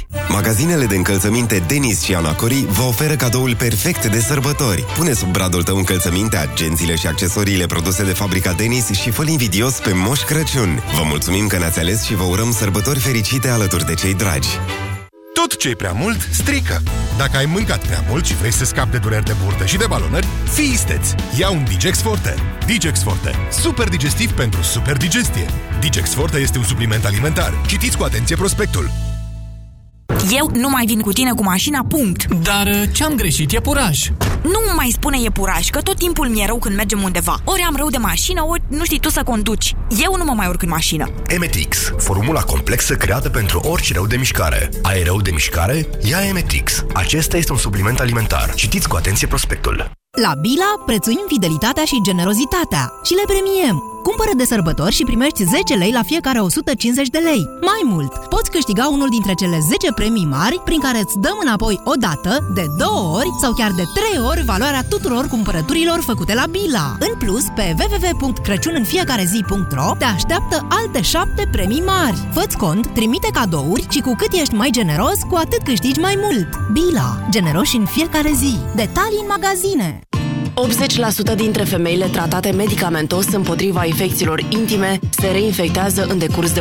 Magazinele de încălțăminte Denis și Anacori vă oferă cadoul perfect de sărbători. Pune sub bradul tău încălțăminte, agențiile și accesoriile produse de fabrica Denis și fă invidios pe Moș Crăciun. Vă mulțumim că ne-ați ales și vă urăm sărbători fericite alături de cei dragi. Tot ce e prea mult, strică. Dacă ai mâncat prea mult și vrei să scapi de dureri de burtă și de balonări, fii isteț! Ia un Digex Forte. Digex Forte. Super digestiv pentru super digestie. Digex Forte este un supliment alimentar. Citiți cu atenție prospectul. Eu nu mai vin cu tine cu mașina, punct. Dar uh, ce-am greșit? E puraj. Nu mai spune e puraj, că tot timpul mi-e rău când mergem undeva. Ori am rău de mașină, ori nu știi tu să conduci. Eu nu mă mai urc în mașină. Emetix, formula complexă creată pentru orice rău de mișcare. Ai rău de mișcare? Ia Emetix. Acesta este un supliment alimentar. Citiți cu atenție prospectul. La Bila prețuim fidelitatea și generozitatea și le premiem. Cumpără de sărbători și primești 10 lei la fiecare 150 de lei. Mai mult, poți câștiga unul dintre cele 10 premii mari prin care îți dăm înapoi o dată, de două ori sau chiar de trei ori valoarea tuturor cumpărăturilor făcute la Bila. În plus, pe www.crăciuninfiecarezi.ro te așteaptă alte 7 premii mari. Fă-ți cont, trimite cadouri și cu cât ești mai generos, cu atât câștigi mai mult. Bila. Generoși în fiecare zi. Detalii în magazine. 80% dintre femeile tratate medicamentos împotriva infecțiilor intime se reinfectează în decurs de